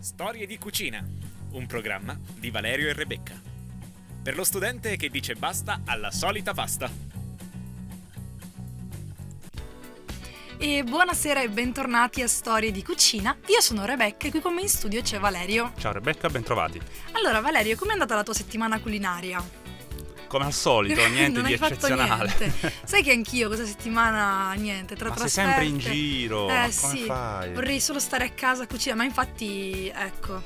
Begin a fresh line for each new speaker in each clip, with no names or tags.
Storie di cucina, un programma di Valerio e Rebecca. Per lo studente che dice basta alla solita pasta.
E buonasera e bentornati a Storie di Cucina. Io sono Rebecca e qui con me in studio c'è Valerio.
Ciao Rebecca, bentrovati.
Allora Valerio, com'è andata la tua settimana culinaria?
Come al solito, niente di eccezionale.
niente. Sai che anch'io questa settimana niente, tra
Ma sei sempre in giro,
Eh sì,
fai?
vorrei solo stare a casa a cucinare, ma infatti ecco,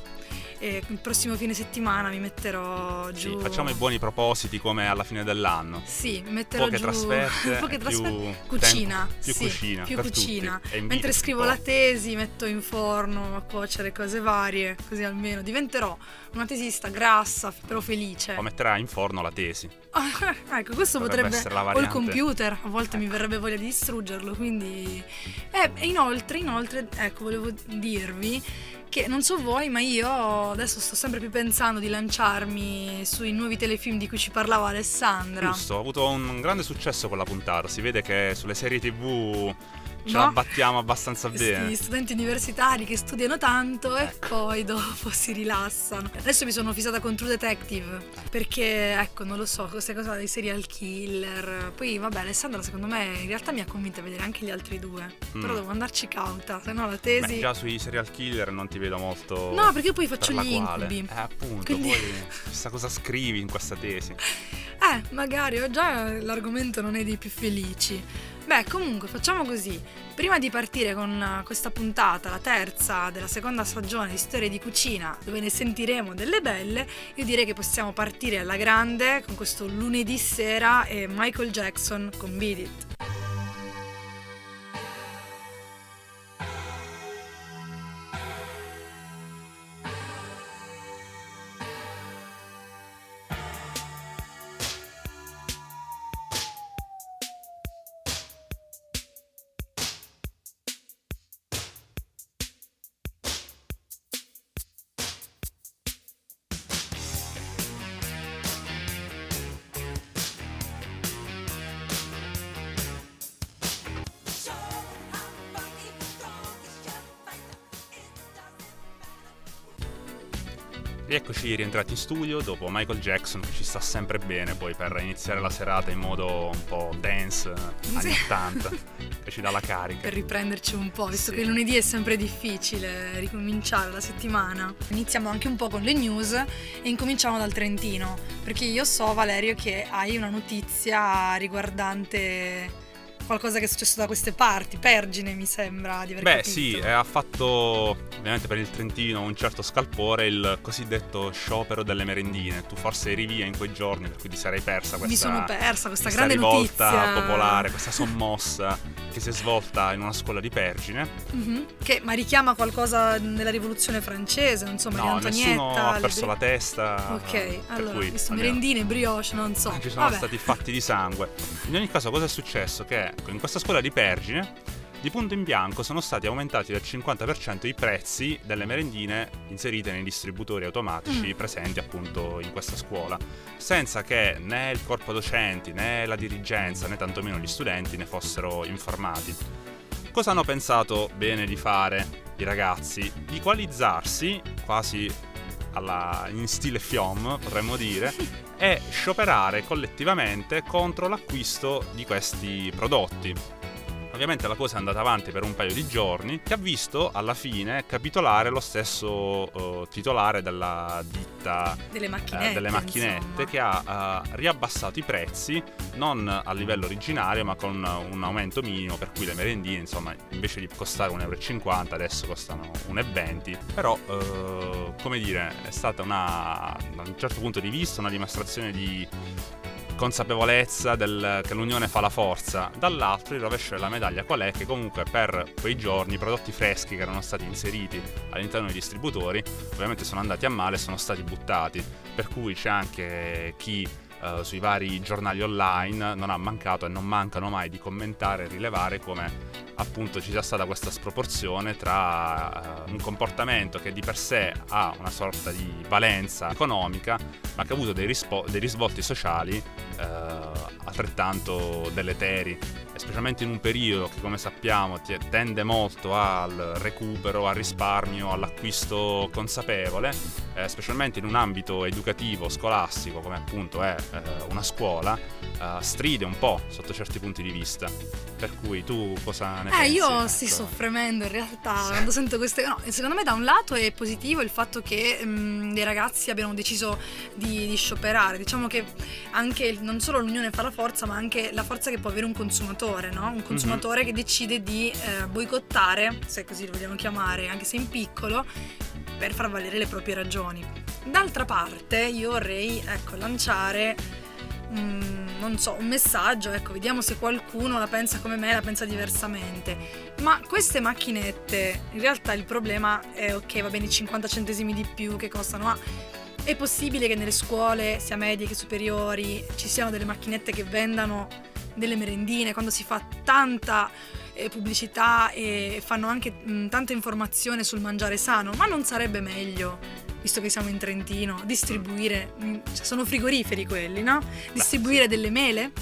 eh, il prossimo fine settimana mi metterò
Sì,
giù.
facciamo i buoni propositi come alla fine dell'anno.
Sì, mi metterò
Poche
giù
trasferte,
poche
più
trasferte. Cucina,
tempo- più
sì,
cucina
più cucina.
E
Mentre scrivo la tesi, metto in forno a cuocere cose varie, così almeno diventerò una tesista grassa, però felice.
O metterai in forno la tesi.
Ah, ecco, questo
Potrebbe
potrebbe, o il computer, a volte mi verrebbe voglia di distruggerlo, quindi eh, e inoltre, inoltre, ecco, volevo dirvi che non so voi, ma io adesso sto sempre più pensando di lanciarmi sui nuovi telefilm di cui ci parlava Alessandra.
Giusto, ha avuto un grande successo quella puntata. Si vede che sulle serie TV ce
No?
la battiamo abbastanza bene.
studenti universitari che studiano tanto e
Ecco.
poi dopo si rilassano. Adesso mi sono fissata con True Detective perché, ecco, non lo so, queste cose dei serial killer. Poi, vabbè, Alessandra secondo me in realtà mi ha convinta a vedere anche gli altri due. Però
Mm.
devo andarci cauta, se no la
Beh,
tesi...
già sui serial killer non ti vedo molto.
No, perché poi
per
faccio gli
quale.
incubi.
Eh, appunto,
Quindi-
poi chissà cosa scrivi in questa tesi.
Eh, magari, ho già l'argomento non è dei più felici. Beh, comunque, facciamo così. Prima di partire con questa puntata, la terza della seconda stagione di Storie di Cucina, dove ne sentiremo delle belle, io direi che possiamo partire alla grande con questo lunedì sera e Michael Jackson con Beat It.
Rieccoci rientrati in studio dopo Michael Jackson che ci sta sempre bene poi per iniziare la serata in modo un po' dance anni
Sì.
80 che ci dà la carica.
Per riprenderci un po', visto
Sì.
che lunedì è sempre difficile ricominciare la settimana. Iniziamo anche un po' con le news e incominciamo dal Trentino, perché io so Valerio che hai una notizia riguardante qualcosa che è successo da queste parti, Pergine mi sembra di aver
Beh
capito.
sì, eh, ha fatto ovviamente per il Trentino un certo scalpore il cosiddetto sciopero delle merendine. Tu forse eri via in quei giorni per cui ti sarei persa questa,
Mi sono persa questa,
questa
grande
rivolta
notizia
popolare, questa sommossa che si è svolta in una scuola di Pergine.
Mhm. Che ma richiama qualcosa nella rivoluzione francese, non so, Maria
no,
Antonietta.
nessuno ha perso
bri-
la testa.
Ok, allora,
cui,
visto
almeno-
merendine, brioche, non so.
ci sono
Vabbè.
stati fatti di sangue. In ogni caso, cosa è successo? Che ecco, in questa scuola di Pergine, di punto in bianco, sono stati aumentati del 50% i prezzi delle merendine inserite nei distributori automatici
Mm.
presenti appunto in questa scuola, senza che né il corpo docenti, né la dirigenza, né tantomeno gli studenti ne fossero informati. Cosa hanno pensato bene di fare i ragazzi? Di equalizzarsi quasi alla- in stile FIOM, potremmo dire, e scioperare collettivamente contro l'acquisto di questi prodotti. Ovviamente la cosa è andata avanti per un paio di giorni, che ha visto alla fine capitolare lo stesso eh, titolare della ditta
delle
eh,
macchinette.
delle macchinette che ha eh, riabbassato i prezzi non a livello originario ma con un aumento minimo per cui le merendine insomma invece di costare 1,50 euro adesso costano 1,20 euro però eh, come dire è stata una da un certo punto di vista una dimostrazione di consapevolezza del- che l'unione fa la forza. Dall'altro il rovescio della medaglia qual è? Che comunque per quei giorni i prodotti freschi che erano stati inseriti all'interno dei distributori ovviamente sono andati a male e sono stati buttati. Per cui c'è anche chi eh, sui vari giornali online non ha mancato e non mancano mai di commentare e rilevare come appunto ci sia stata questa sproporzione tra eh, un comportamento che di per sé ha una sorta di valenza economica ma che ha avuto dei, rispo- dei risvolti sociali eh, altrettanto deleteri specialmente in un periodo che come sappiamo tende molto al recupero, al risparmio, all'acquisto consapevole, eh, specialmente in un ambito educativo, scolastico come appunto è eh, una scuola, eh, stride un po' sotto certi punti di vista. Per cui tu cosa ne
eh,
pensi?
io
ecco.
sto soffrendo in realtà sì. quando sento queste... No, secondo me da un lato è positivo il fatto che mh, mm, dei ragazzi abbiano deciso di, di scioperare. Diciamo che anche non solo l'unione fa la forza, ma anche la forza che può avere un consumatore, no? Un consumatore mm-hmm. che decide di eh, boicottare, se così lo vogliamo chiamare, anche se in piccolo, per far valere le proprie ragioni. D'altra parte io vorrei ecco, lanciare mm, non so, un messaggio, ecco, vediamo se qualcuno la pensa come me, la pensa diversamente. Ma queste macchinette, in realtà il problema è ok, va bene i 50 centesimi di più che costano, ma è possibile che nelle scuole, sia medie che superiori, ci siano delle macchinette che vendano delle merendine, quando si fa tanta eh, pubblicità e fanno anche mh, tanta informazione sul mangiare sano, ma non sarebbe meglio, visto che siamo in Trentino, distribuire, mh, cioè sono frigoriferi quelli, no? Distribuire delle mele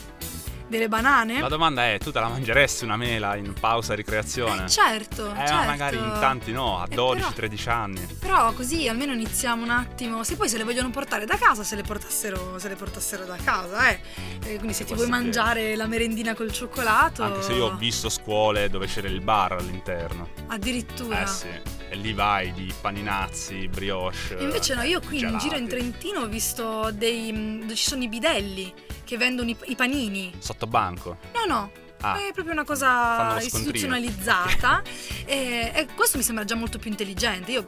delle banane.
La domanda è: tu te la mangeresti una mela in pausa ricreazione?
Eh, certo.
Eh,
certo.
magari in tanti no, a 12-13 eh, anni.
Però così almeno iniziamo un attimo. Se poi se le vogliono portare da casa, se le portassero, se le portassero da casa, eh. eh quindi se ti vuoi mangiare la merendina col cioccolato.
Anche se io ho visto scuole dove c'era il bar all'interno.
Addirittura.
Eh sì. E lì vai di paninazzi, brioche.
Invece no, io qui gelati. in giro in Trentino ho visto dei. dove ci sono i bidelli che vendono i, i panini.
Sotto banco?
No, no. Ah, è proprio una cosa istituzionalizzata e, e, questo mi sembra già molto più intelligente. Io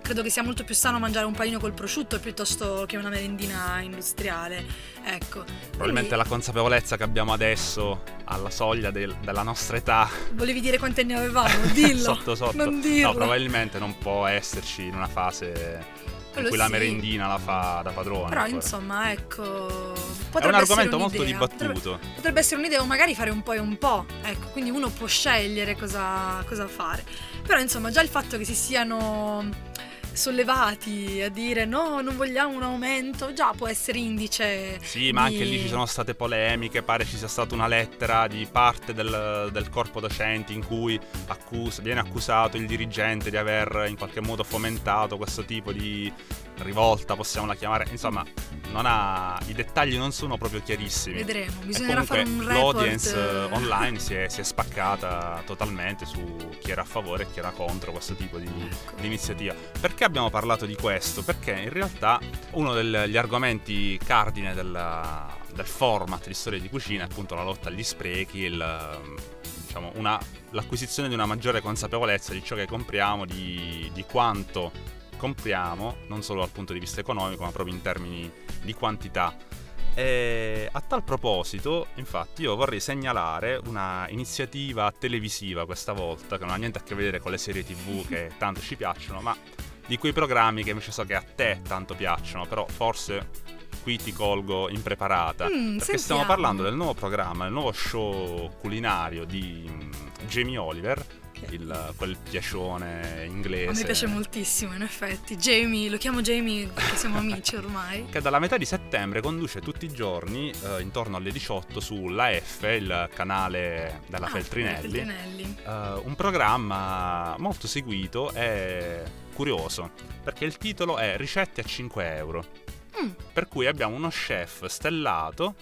credo che sia molto più sano mangiare un panino col prosciutto piuttosto che una merendina industriale. Ecco.
Probabilmente Quindi... la consapevolezza che abbiamo adesso alla soglia del, della nostra età.
Volevi dire quanti anni avevamo? Dillo.
sotto sotto.
Non dirlo.
No, probabilmente non può esserci in una fase in cui la merendina la fa da padrone.
Però ancora. insomma, ecco. È
un argomento molto dibattuto.
Potrebbe, potrebbe, essere un'idea, o magari fare un po' e un po'. Ecco, quindi uno può scegliere cosa, cosa fare. Però insomma, già il fatto che si siano sollevati a dire no, non vogliamo un aumento, già può essere indice.
Sì,
di...
ma anche lì ci sono state polemiche, pare ci sia stata una lettera di parte del, del corpo docenti in cui accus- viene accusato il dirigente di aver in qualche modo fomentato questo tipo di rivolta, possiamo la chiamare, insomma, ha, i dettagli non sono proprio chiarissimi.
Vedremo, bisognerà fare un report.
L'audience eh, online si è, si è, spaccata totalmente su chi era a favore e chi era contro questo tipo di, ecco. di iniziativa. Perché abbiamo parlato di questo? Perché in realtà uno degli argomenti cardine della, del format di storia di cucina è appunto la lotta agli sprechi, il, diciamo, una, l'acquisizione di una maggiore consapevolezza di ciò che compriamo, di, di quanto compriamo, non solo dal punto di vista economico, ma proprio in termini di quantità. E a tal proposito, infatti, io vorrei segnalare una iniziativa televisiva questa volta, che non ha niente a che vedere con le serie tv che tanto ci piacciono, ma di quei programmi che invece so che a te tanto piacciono, però forse qui ti colgo impreparata. Mm, perché stiamo parlando del nuovo programma, del nuovo show culinario di mm, Jamie Oliver il, quel piacione inglese. A
me piace moltissimo, in effetti. Jamie, lo chiamo Jamie perché siamo amici ormai.
che dalla metà di settembre conduce tutti i giorni, eh, intorno alle 18, sulla F, il canale della ah, Feltrinelli,
Feltrinelli.
Eh, un programma molto seguito e curioso, perché il titolo è Ricette a 5 euro. Mm. Per cui abbiamo uno chef stellato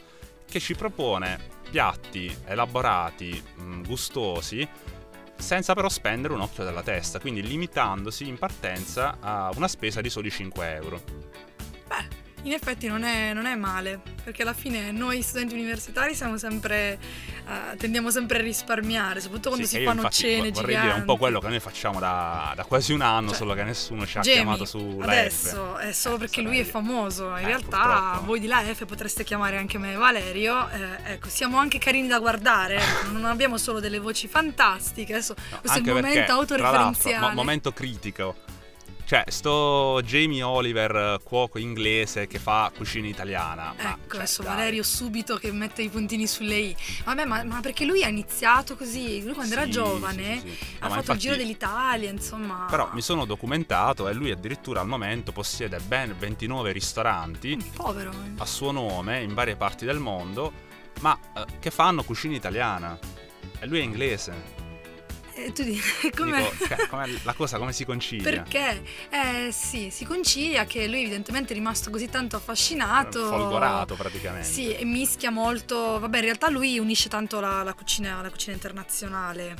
che ci propone piatti elaborati, mh, mm, gustosi, senza però spendere un occhio della testa, quindi limitandosi in partenza a una spesa di soli 5 euro.
Beh, in effetti non è, non è, male, perché alla fine noi studenti universitari siamo sempre, uh, tendiamo sempre a risparmiare, soprattutto quando
sì,
si fanno
infatti,
cene
vorrei
giganti.
dire un po' quello che noi facciamo da, da quasi un anno, cioè, solo che nessuno ci ha
Jamie,
chiamato sulla
adesso
F.
è solo
eh,
perché lui è famoso, in
eh,
realtà
purtroppo.
voi di la F potreste chiamare anche me Valerio, eh, ecco, siamo anche carini da guardare, ecco, non abbiamo solo delle voci fantastiche, adesso
no,
questo è il momento perché, autoreferenziale.
Mo- momento critico cioè, sto Jamie Oliver, cuoco inglese che fa cucina italiana.
Ecco,
cioè,
adesso
dai.
Valerio subito che mette i puntini sulle i. Vabbè, ma, ma perché lui ha iniziato così? Lui quando
sì,
era giovane
sì, sì,
ha
no,
fatto
infatti,
il giro dell'Italia, insomma.
Però mi sono documentato e lui addirittura al momento possiede ben 29 ristoranti.
Povero.
A suo nome in varie parti del mondo, ma eh, che fanno cucina italiana. E lui è inglese.
E tu dici, come...
Cioè, la cosa come si concilia?
Perché? Eh sì, si concilia che lui evidentemente è rimasto così tanto affascinato.
Folgorato praticamente.
Sì, e mischia molto. Vabbè, in realtà lui unisce tanto la, la cucina, la cucina internazionale.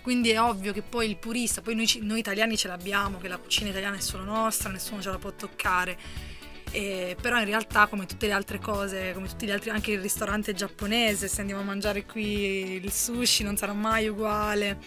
Quindi è ovvio che poi il purista, poi noi, noi italiani ce l'abbiamo, che la cucina italiana è solo nostra, nessuno ce la può toccare. E- però in realtà come tutte le altre cose, come tutti gli altri, anche il ristorante giapponese, se andiamo a mangiare qui il sushi non sarà mai uguale.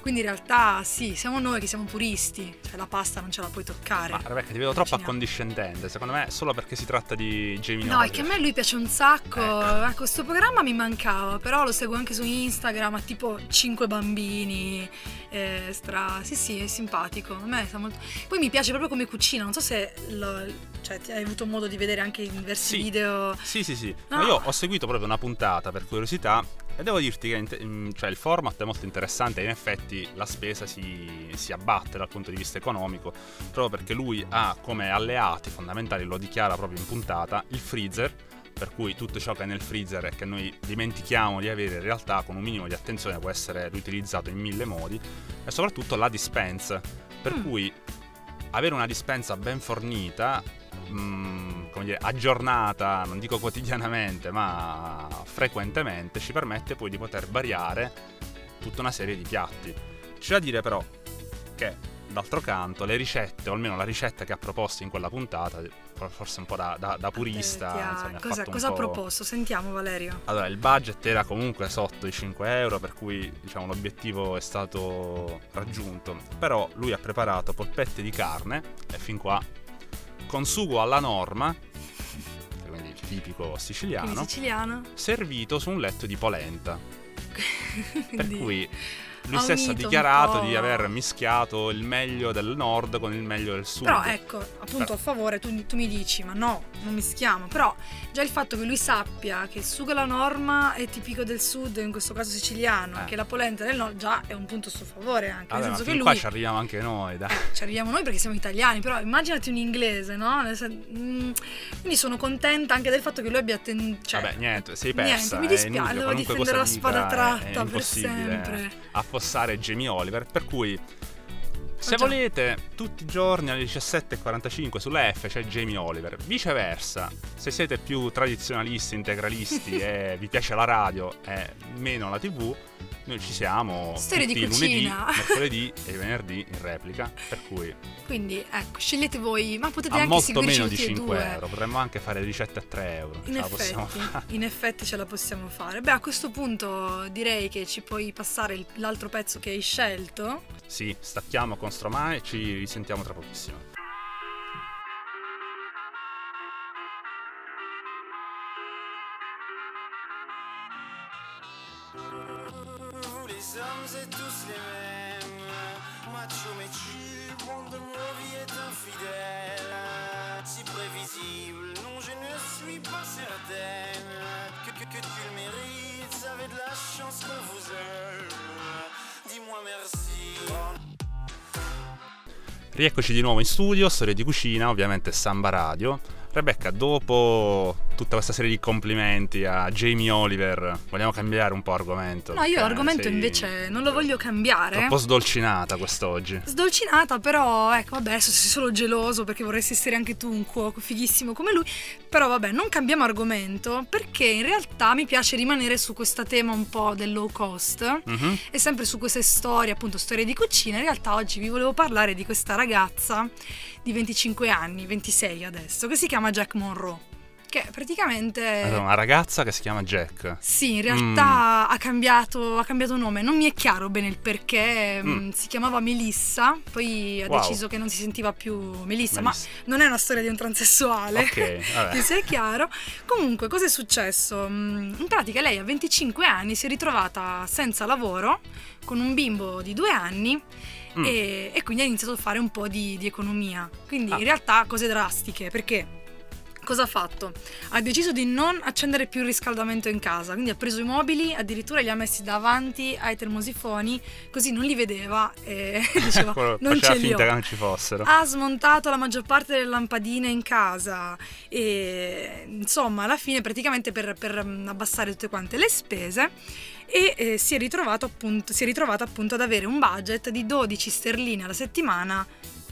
Quindi in realtà sì, siamo noi che siamo puristi, cioè la pasta non ce la puoi toccare.
Ma Rebecca, ti vedo troppo accondiscendente. Secondo me, solo perché si tratta di Jamie
No, è che a me lui piace un sacco.
Ecco.
Ecco, questo programma mi mancava, però lo seguo anche su Instagram, ha tipo 5 bambini. eh, stra... Sì, sì, è simpatico. A me sta molto... Poi mi piace proprio come cucina, non so se lo- cioè, hai avuto modo di vedere anche in diversi
Sì.
video.
Sì, sì, sì.
No.
Ma io ho seguito proprio una puntata per curiosità e devo dirti che mm, cioè, il format è molto interessante e in effetti la spesa si, si abbatte dal punto di vista economico proprio perché lui ha come alleati fondamentali, lo dichiara proprio in puntata, il freezer per cui tutto ciò che è nel freezer e che noi dimentichiamo di avere in realtà con un minimo di attenzione può essere riutilizzato in mille modi e soprattutto la dispensa per
Mm.
cui avere una dispensa ben fornita mm, come dire, aggiornata, non dico quotidianamente, ma frequentemente, ci permette poi di poter variare tutta una serie di piatti. C'è da dire però che, d'altro canto, le ricette, o almeno la ricetta che ha proposto in quella puntata, forse un po' da, da- da purista, insomma,
cosa cosa ha
po'-
proposto? Sentiamo Valerio.
allora, il budget era comunque sotto i 5 euro, per cui diciamo l'obiettivo è stato raggiunto. Però lui ha preparato polpette di carne, e fin qua, con sugo alla norma, quindi tipico
Quindi
siciliano,
siciliano.
servito su un letto di polenta. Per cui lui
ha
stesso ha dichiarato di aver mischiato il meglio del nord con il meglio del sud.
Però ecco, appunto a favore, tu, tu mi dici, ma no, non mischiamo. Però già il fatto che lui sappia che il sugo alla norma è tipico del sud, in questo caso siciliano,
Eh.
che la polenta è del nord, già è un punto a suo favore anche.
Vabbè,
nel senso che
qua
lui...
ci arriviamo anche noi, dai.
Ci arriviamo noi perché siamo italiani, però immaginati un inglese, no? Mm, Quindi sono contenta anche del fatto che lui abbia ten- cioè,
Vabbè, niente, sei
niente,
persa.
mi
è
dispiace,
inutile,
devo difendere la spada
è-
tratta
è
per sempre.
Affossare Jamie Oliver. Per cui, se
Ah,
volete, tutti i giorni alle 17.45 sulla F c'è Jamie Oliver. Viceversa, se siete più tradizionalisti, integralisti e vi piace la radio e meno la TV, noi ci siamo
Storie di
tutti i lunedì,
cucina.
mercoledì e venerdì in replica. Per cui,
Quindi ecco, scegliete voi, ma potete
a
anche
molto
seguirci
meno di
tutti e
5
due.
euro. Potremmo anche fare ricette a 3 euro.
In
Ce la possiamo
effetti,
fare.
in effetti ce la possiamo fare. Beh, a questo punto direi che ci puoi passare l'altro pezzo che hai scelto.
Sì, stacchiamo con Stromae e ci risentiamo tra pochissimo. Rieccoci di nuovo in studio, storie di cucina, ovviamente Samba Radio. Rebecca, dopo tutta questa serie di complimenti a Jamie Oliver, vogliamo cambiare un po' argomento?
No, io l'argomento
sei
invece non lo voglio cambiare.
Troppo sdolcinata quest'oggi.
Sdolcinata, però, ecco, vabbè, adesso sei solo geloso perché vorresti essere anche tu un cuoco fighissimo come lui. Però, vabbè, non cambiamo argomento perché in realtà mi piace rimanere su questo tema un po' del low cost.
Mhm.
E sempre su queste storie, appunto, storie di cucina. In realtà oggi vi volevo parlare di questa ragazza di 25 anni, 26 adesso, che si chiama Jack Monroe. Che praticamente.
Allora, una ragazza che si chiama Jack.
Sì, in realtà ha, cambiato, ha cambiato nome, non mi è chiaro bene il perché,
Mm.
mm, si chiamava Melissa, poi ha
Wow.
deciso che non si sentiva più Melissa, ma
Melissa.
non è una storia di un transessuale.
Ok, vabbè.
Che sia chiaro. Comunque, cosa è successo? Mm, In pratica lei a 25 anni si è ritrovata senza lavoro, con un bimbo di due anni
Mm.
e, e quindi ha iniziato a fare un po' di, di economia. Quindi
Ah.
in realtà cose drastiche, perché cosa ha fatto? Ha deciso di non accendere più il riscaldamento in casa, quindi ha preso i mobili, addirittura li ha messi davanti ai termosifoni, così non li vedeva e diceva non ce li ho.
che non ci fossero.
Ha smontato la maggior parte delle lampadine in casa e insomma alla fine praticamente per, per, mm, abbassare tutte quante le spese e eh, si, è ritrovato appunto, si è ritrovata appunto ad avere un budget di 12 sterline alla settimana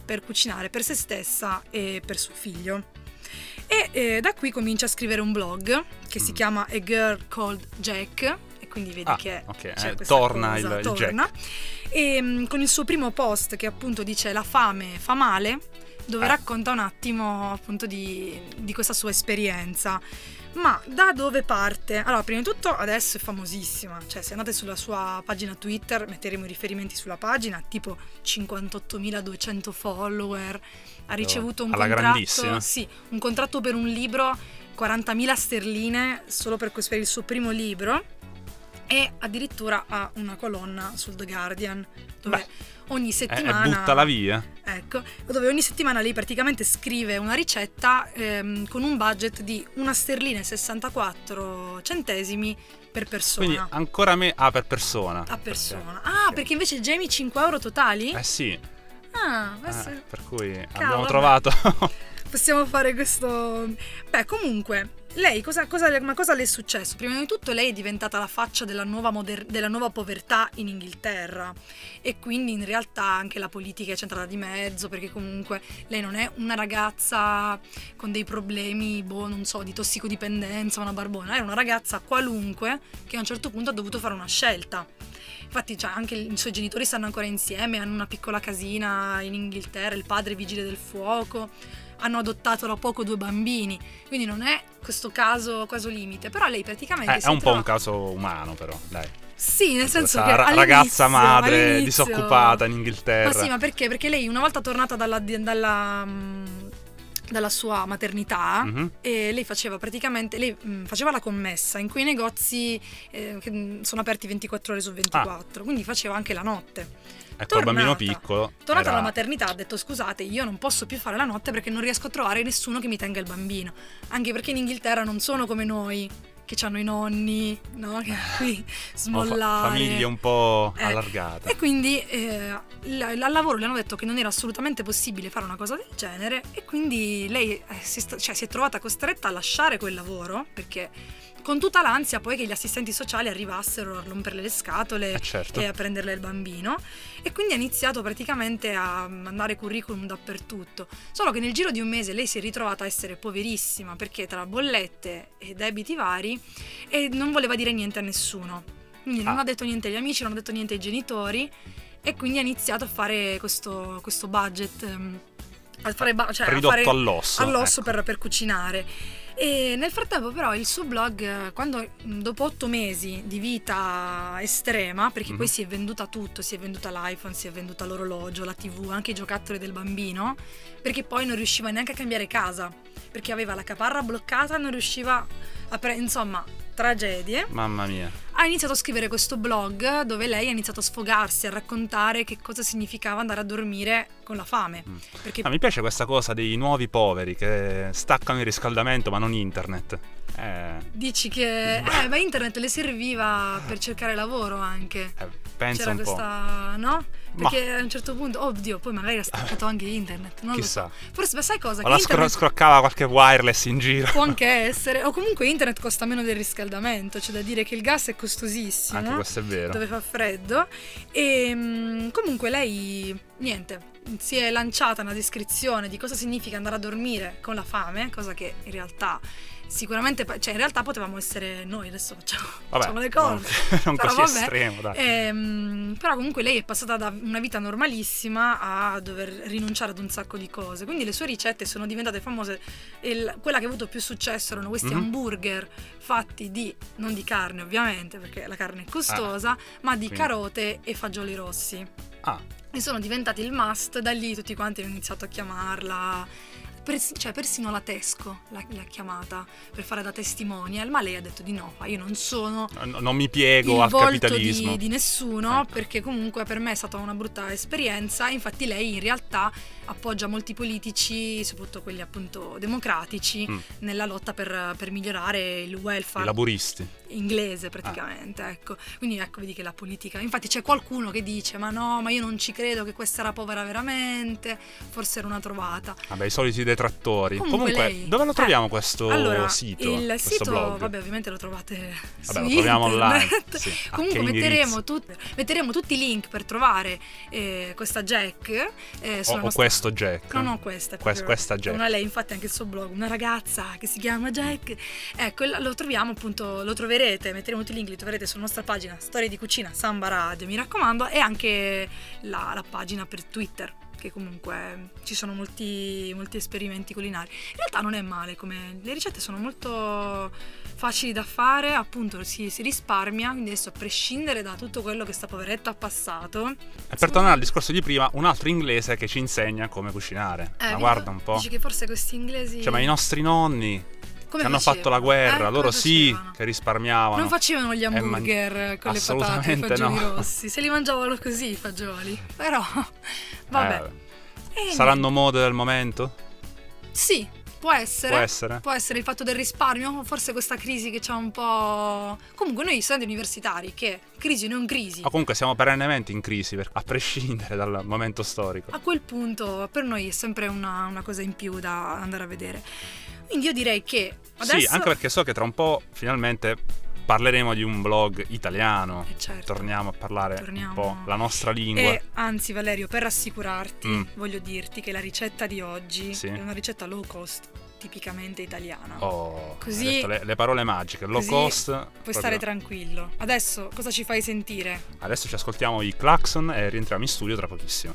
per cucinare per se stessa e per suo figlio. E eh, da qui comincia a scrivere un blog che si
Mm.
chiama A Girl Called Jack e quindi vedi
Ah,
che
ok,
c'è
eh, torna
cosa,
il- il
torna. E mm, con il suo primo post che appunto dice la fame fa male, dove
Eh.
racconta un attimo appunto di, di questa sua esperienza. Ma da dove parte? Allora, prima di tutto adesso è famosissima, cioè se andate sulla sua pagina Twitter, metteremo i riferimenti sulla pagina, tipo 58.200 follower, ha ricevuto un contratto, sì, un contratto per un libro, 40.000 sterline solo per, questo- per il suo primo libro e addirittura ha una colonna sul The Guardian dove
Beh,
ogni
Eh,
settimana
eh, buttala via.
Ecco, dove ogni settimana lei praticamente scrive una ricetta ehm, con un budget di una sterlina e 64 centesimi per persona.
Quindi ancora me ah, per persona.
a persona.
Perché-
Ah, perché invece Jamie 5 euro totali?
Eh sì,
Ah,
eh, per cui
Cavolo,
abbiamo trovato
possiamo fare questo. Beh, comunque, lei cosa, cosa ma cosa le è successo? Prima di tutto, lei è diventata la faccia della nuova, moder- della nuova povertà in Inghilterra. E quindi in realtà anche la politica è centrata di mezzo, perché comunque lei non è una ragazza con dei problemi, boh, non so, di tossicodipendenza, una barbona, è una ragazza qualunque che a un certo punto ha dovuto fare una scelta. Infatti, cioè, anche i suoi genitori stanno ancora insieme, hanno una piccola casina in Inghilterra, il padre è vigile del fuoco, hanno adottato da poco due bambini, quindi non è questo caso, caso limite, però lei praticamente...
Eh, è un po' un
trova-
caso umano però, dai.
Sì, nel senso che
ra- ragazza madre disoccupata in
Ma
Inghilterra.
sì, ma perché? Perché lei una volta tornata dalla, dalla, mm, dalla sua maternità,
Mhm.
e lei faceva praticamente lei mm, faceva la commessa in cui i negozi eh, che sono aperti 24 ore su 24 quindi faceva anche la notte
Ecco il bambino
tornata-
piccolo.
tornata
era-
dalla maternità ha detto scusate io non posso più fare la notte perché non riesco a trovare nessuno che mi tenga il bambino anche perché in Inghilterra non sono come noi che hanno i nonni no? che qui
o fa-
smollare
famiglie un po'
Eh,
allargate.
e quindi eh, l- al lavoro le hanno detto che non era assolutamente possibile fare una cosa del genere e quindi lei eh, si, sta- cioè, si è trovata costretta a lasciare quel lavoro perché con tutta l'ansia poi che gli assistenti sociali arrivassero a romperle le scatole
Eh, certo.
e a prenderle il bambino e quindi ha iniziato praticamente a mandare curriculum dappertutto solo che nel giro di un mese lei si è ritrovata a essere poverissima perché tra bollette e debiti vari e non voleva dire niente a nessuno quindi non
Ah.
ha detto niente agli amici non ha detto niente ai genitori e quindi ha iniziato a fare questo, questo budget ehm, a fare, cioè, a
Ridotto
fare
all'osso.
all'osso
ecco.
per, per cucinare. E nel frattempo, però, il suo blog, quando dopo otto mesi di vita estrema, perché poi
Mhm.
si è venduta tutto, si è venduta l'iPhone, si è venduta l'orologio, la TV, anche i giocattoli del bambino, perché poi non riusciva neanche a cambiare casa, perché aveva la caparra bloccata, non riusciva a pre- insomma, tragedie.
Mamma mia.
Ha iniziato a scrivere questo blog dove lei ha iniziato a sfogarsi, a raccontare che cosa significava andare a dormire con la fame.
Mm.
Perché
Ah, mi piace questa cosa dei nuovi poveri che staccano il riscaldamento ma non internet. Eh,
Dici che eh, ma internet le serviva per cercare lavoro anche.
eh, pensa
C'era
un po'.
questa, no?
Ma-
Perché a un certo punto, oddio, poi magari ha staccato anche internet, non
Chissà.
so. Forse, ma sai cosa?
O
Che
la
internet
scroccava qualche wireless in giro.
può anche essere, o comunque internet costa meno del riscaldamento, c'è da dire che il gas è costosissimo.
Anche questo è vero.
dove fa freddo e mm, comunque lei niente si è lanciata una descrizione di cosa significa andare a dormire con la fame cosa che in realtà sicuramente cioè in realtà potevamo essere noi adesso facciamo,
Vabbè,
facciamo le cose
non
Però
così
vabbè.
estremo, dai.
Ehm, però comunque lei è passata da una vita normalissima a dover rinunciare ad un sacco di cose. Quindi le sue ricette sono diventate famose. Il- quella che ha avuto più successo erano questi
Mhm.
hamburger fatti di, non di carne ovviamente, perché la carne è costosa, ma di
quindi-
carote e fagioli rossi.
Ah,
E sono diventati il must, da lì tutti quanti hanno iniziato a chiamarla. Pers- cioè, persino la Tesco l'ha, l'ha chiamata per fare da testimonial, ma lei ha detto di no, io non sono
n- non mi piego al capitalismo.
di, di nessuno
Ecco.
perché comunque per me è stata una brutta esperienza infatti lei in realtà appoggia molti politici soprattutto quelli appunto democratici
Mm.
nella lotta per, per migliorare il
I
welfare
laburisti.
inglese praticamente ecco quindi ecco vedi che la politica infatti c'è qualcuno che dice ma no ma io non ci credo che questa era povera veramente forse era una trovata
Vabbè, i soliti detrattori.
Comunque
Comunque,
lei-
dove lo
eh,
troviamo questo
allora,
sito?
Il
questo
sito,
blog?
vabbè, ovviamente lo trovate
Vabbè,
su
lo troviamo online, sì.
Comunque metteremo, tut- metteremo tutti i link per trovare eh, questa Jack eh,
O,
sulla
o
nostra-
questo Jack?
No, no, questa. è
Que-
proprio
questa Jack.
Una lei, infatti, anche il suo blog, una ragazza che si chiama Jack. Ecco, lo troviamo appunto, lo troverete, metteremo tutti i link, li troverete sulla nostra pagina Storie di Cucina Samba Radio, mi raccomando, e anche la, la pagina per Twitter. Che comunque ci sono molti, molti esperimenti culinari. In realtà non è male, come le ricette sono molto facili da fare, appunto si, si risparmia, quindi adesso a prescindere da tutto quello che sta poveretta ha passato,
E per tornare al discorso di prima, un altro inglese che ci insegna come cucinare.
eh,
Ma guarda un po'.
Dici che forse questi inglesi...
Cioè, ma i nostri nonni
Come
hanno fatto la guerra,
Eh,
loro sì che risparmiavano.
Non facevano gli
Eh, ma-
hamburger con le patate, i fagioli
no.
rossi, se li mangiavano così i fagioli. Però, vabbè.
Eh, Saranno mode del momento?
Sì, può essere.
Può essere.
Può essere il fatto del risparmio, forse questa crisi che c'ha un po'... Comunque noi studenti universitari, che crisi non crisi,
O comunque siamo perennemente in crisi, a prescindere dal momento storico.
a quel punto per noi è sempre una, una cosa in più da andare a vedere. Quindi io direi che adesso...
Sì, anche perché so che tra un po' finalmente parleremo di un blog italiano.
Eh, certo.
Torniamo a parlare
Torniamo-
un po' la nostra lingua.
E anzi, Valerio, per rassicurarti,
Mm.
voglio dirti che la ricetta di oggi
Sì.
è una ricetta low cost, tipicamente italiana.
Oh,
Così-
le, le parole magiche, low cost.
Puoi
proprio-
stare tranquillo. Adesso cosa ci fai sentire?
Adesso ci ascoltiamo i Claxon e rientriamo in studio tra pochissimo.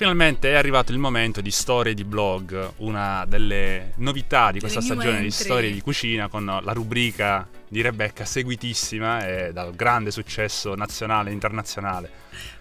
Finalmente è arrivato il momento di storie di blog, una delle novità di questa stagione di
entry.
storie di cucina con la rubrica di Rebecca seguitissima e dal grande successo nazionale e internazionale.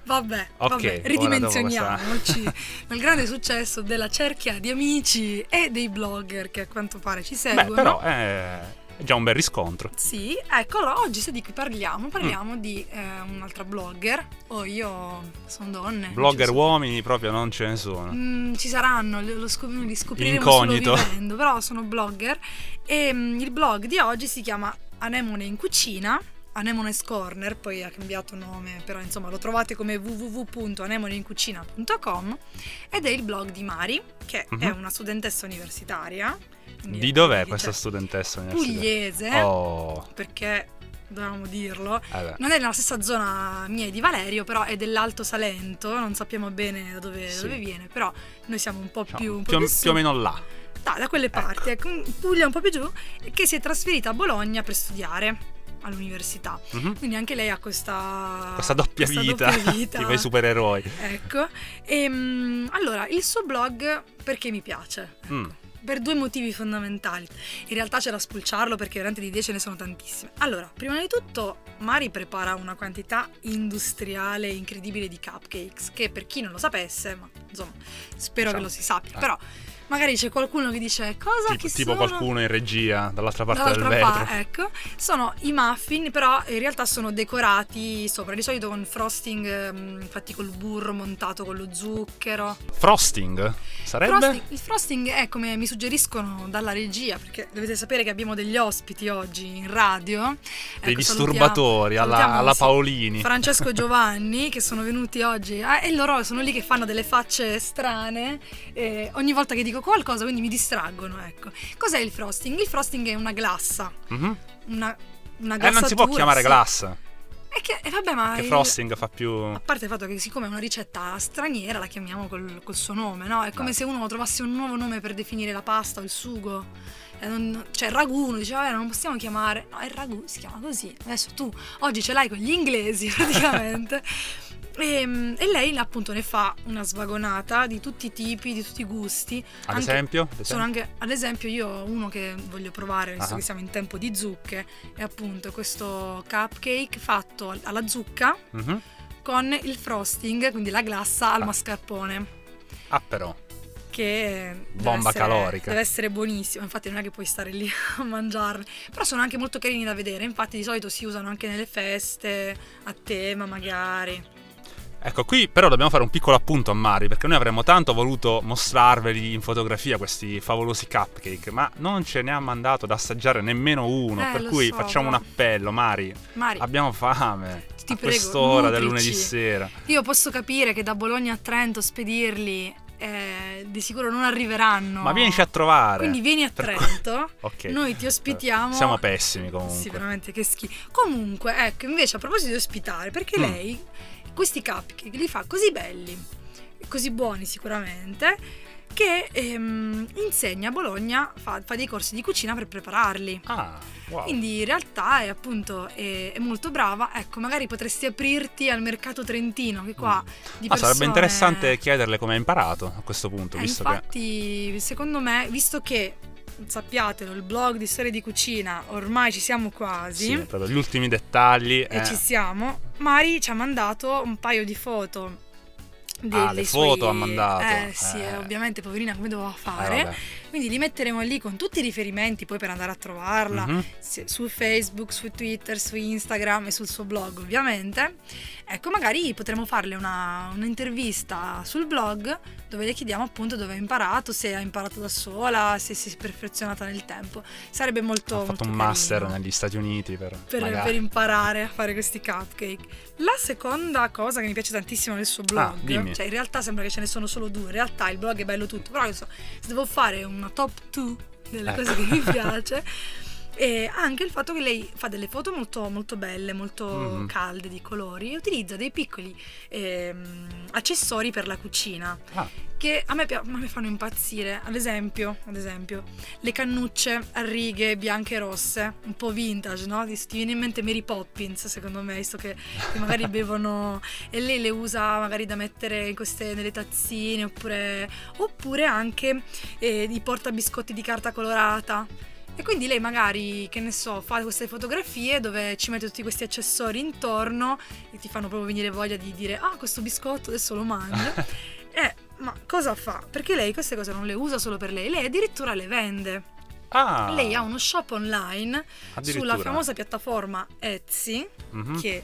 Vabbè,
Ok,
vabbè, ridimensioniamoci nel grande successo della cerchia di amici e dei blogger che a quanto pare ci seguono.
Beh, però è è già un bel riscontro.
Sì, ecco, allora oggi se di cui parliamo, parliamo
Mm.
di eh, un'altra blogger. Oh, io sono donne.
Blogger uomini proprio non ce ne sono.
Mm, ci saranno, lo, scop- li scopriremo
Incognito.
solo vivendo, però sono blogger e mm, il blog di oggi si chiama Anemone in cucina, Anemone's Corner, poi ha cambiato nome, però insomma lo trovate come www.anemoneincucina.com ed è il blog di Mari, che è
Mhm.
una studentessa universitaria.
Di dov'è
dice
questa studentessa?
Pugliese,
Oh,
perché dovevamo dirlo,
eh
non è nella stessa zona mia e di Valerio, però è dell'Alto Salento, non sappiamo bene da dove,
Sì.
dove viene, però noi siamo un po'
Diciamo,
più, un po'
più,
più
più o meno là.
Da, da quelle parti, ecco, Puglia un po' più giù, che si è trasferita a Bologna per studiare all'università.
Mhm.
Quindi anche lei ha questa,
Questa doppia
questa
vita,
doppia vita.
tipo i supereroi.
Ecco, Ehm, allora il suo blog perché mi piace? Ecco,
Mm.
Per due motivi fondamentali. In realtà c'è da spulciarlo perché veramente di idee ce ne sono tantissime. Allora, prima di tutto, Mari prepara una quantità industriale incredibile di cupcakes, che per chi non lo sapesse, ma insomma, spero che
Diciamo,
lo si sappia.
eh.
Però magari c'è qualcuno che dice cosa
Tipo,
che
tipo
sono?
qualcuno in regia dall'altra parte del
Dall'altra
vetro.
pa- ecco, sono i muffin, però in realtà sono decorati sopra, di solito con frosting ehm, fatti col burro montato con lo zucchero.
Frosting? Sarebbe?
Frosting- il frosting è come mi suggeriscono dalla regia, perché dovete sapere che abbiamo degli ospiti oggi in radio.
Dei
Ecco,
disturbatori
salutiamo-
alla,
salutiamo,
alla Paolini.
Francesco e Giovanni che sono venuti oggi eh, e loro sono lì che fanno delle facce strane ogni volta che dico qualcosa quindi mi distraggono ecco cos'è il frosting? il frosting è una glassa
Mhm.
una, una
Eh, non si può chiamare
sì.
glass.
è che eh, vabbè ma
Che
il-
frosting fa più.
a parte il fatto che siccome è una ricetta straniera la chiamiamo col, col suo nome, no? È come
Dai.
se uno trovasse un nuovo nome per definire la pasta o il sugo. E non- cioè ragù, uno dice, vabbè, non possiamo chiamare... No, il ragù si chiama così. Adesso tu oggi ce l'hai con gli inglesi praticamente. E, e lei appunto ne fa una svagonata di tutti i tipi, di tutti i gusti.
Ad
Anche-
esempio? Ad
sono
esempio?
anche, ad esempio, io ho uno che voglio provare, visto
Ah.
che siamo in tempo di zucche, è appunto questo cupcake fatto al- alla zucca
Mhm.
con il frosting, quindi la glassa al
Ah.
mascarpone.
Ah, però.
che deve
Bomba
essere-
calorica.
Deve essere buonissimo, infatti non è che puoi stare lì a mangiarli, però sono anche molto carini da vedere, infatti di solito si usano anche nelle feste, a tema magari.
Ecco, qui però dobbiamo fare un piccolo appunto a Mari, perché noi avremmo tanto voluto mostrarveli in fotografia questi favolosi cupcake, ma non ce ne ha mandato da assaggiare nemmeno uno,
Eh,
per cui
so,
facciamo un appello, Mari,
Mari,
abbiamo fame.
Ti
a
prego,
quest'ora del
nutrici.
lunedì sera.
io posso capire che da Bologna a Trento spedirli eh, di sicuro non arriveranno.
Ma vienici a trovare.
Quindi vieni a Trento,
Ok.
noi ti ospitiamo.
Siamo pessimi comunque.
Sì, veramente che schifo. Comunque, ecco, invece a proposito di ospitare, perché
Mm.
lei questi cupcake li fa così belli, così buoni sicuramente, che ehm, insegna a Bologna, fa, fa dei corsi di cucina per prepararli.
Ah, wow.
Quindi in realtà è appunto è, è molto brava. Ecco, magari potresti aprirti al mercato trentino, che qua di
Ah, sarebbe
persone-
interessante chiederle come ha imparato a questo punto,
eh,
visto che...
infatti, secondo me, visto che sappiatelo, il blog di storie di cucina ormai ci siamo quasi.
Sì, proprio gli ultimi dettagli.
e
eh.
ci siamo. Mari ci ha mandato un paio di foto. dei-
Ah, le
dei
foto
suoi-
ha mandato.
Eh sì,
Eh.
eh, ovviamente poverina come doveva
Eh,
fare.
vabbè.
Quindi li metteremo lì con tutti i riferimenti poi per andare a trovarla
Mhm.
se- su Facebook, su Twitter, su Instagram e sul suo blog ovviamente. Ecco, magari potremo farle una, un'intervista sul blog dove le chiediamo appunto dove ha imparato, se ha imparato da sola, se si è perfezionata nel tempo. Sarebbe molto...
Ho fatto
molto
un master
carino
negli Stati Uniti per,
per, per imparare a fare questi cupcake. La seconda cosa che mi piace tantissimo del suo blog,
Ah,
cioè in realtà sembra che ce ne sono solo due, in realtà il blog è bello tutto, però so, se devo fare una top 2 delle
Ecco.
cose che mi piace, e anche il fatto che lei fa delle foto molto, molto belle, molto
Mhm.
calde di colori e utilizza dei piccoli ehm, accessori per la cucina
Ah,
che a me, a me fanno impazzire. Ad esempio, ad esempio, le cannucce a righe bianche e rosse, un po' vintage, no? Ti, ti viene in mente Mary Poppins, secondo me, visto che, che magari bevono e lei le usa magari da mettere in queste, nelle tazzine oppure, oppure anche eh, i portabiscotti di carta colorata. E quindi lei magari, che ne so, fa queste fotografie dove ci mette tutti questi accessori intorno e ti fanno proprio venire voglia di dire ah questo biscotto adesso lo mangio. Eh, ma cosa fa? Perché lei queste cose non le usa solo per lei, lei addirittura le vende.
Ah,
Lei ha uno shop online sulla famosa piattaforma Etsy,
Mhm.
che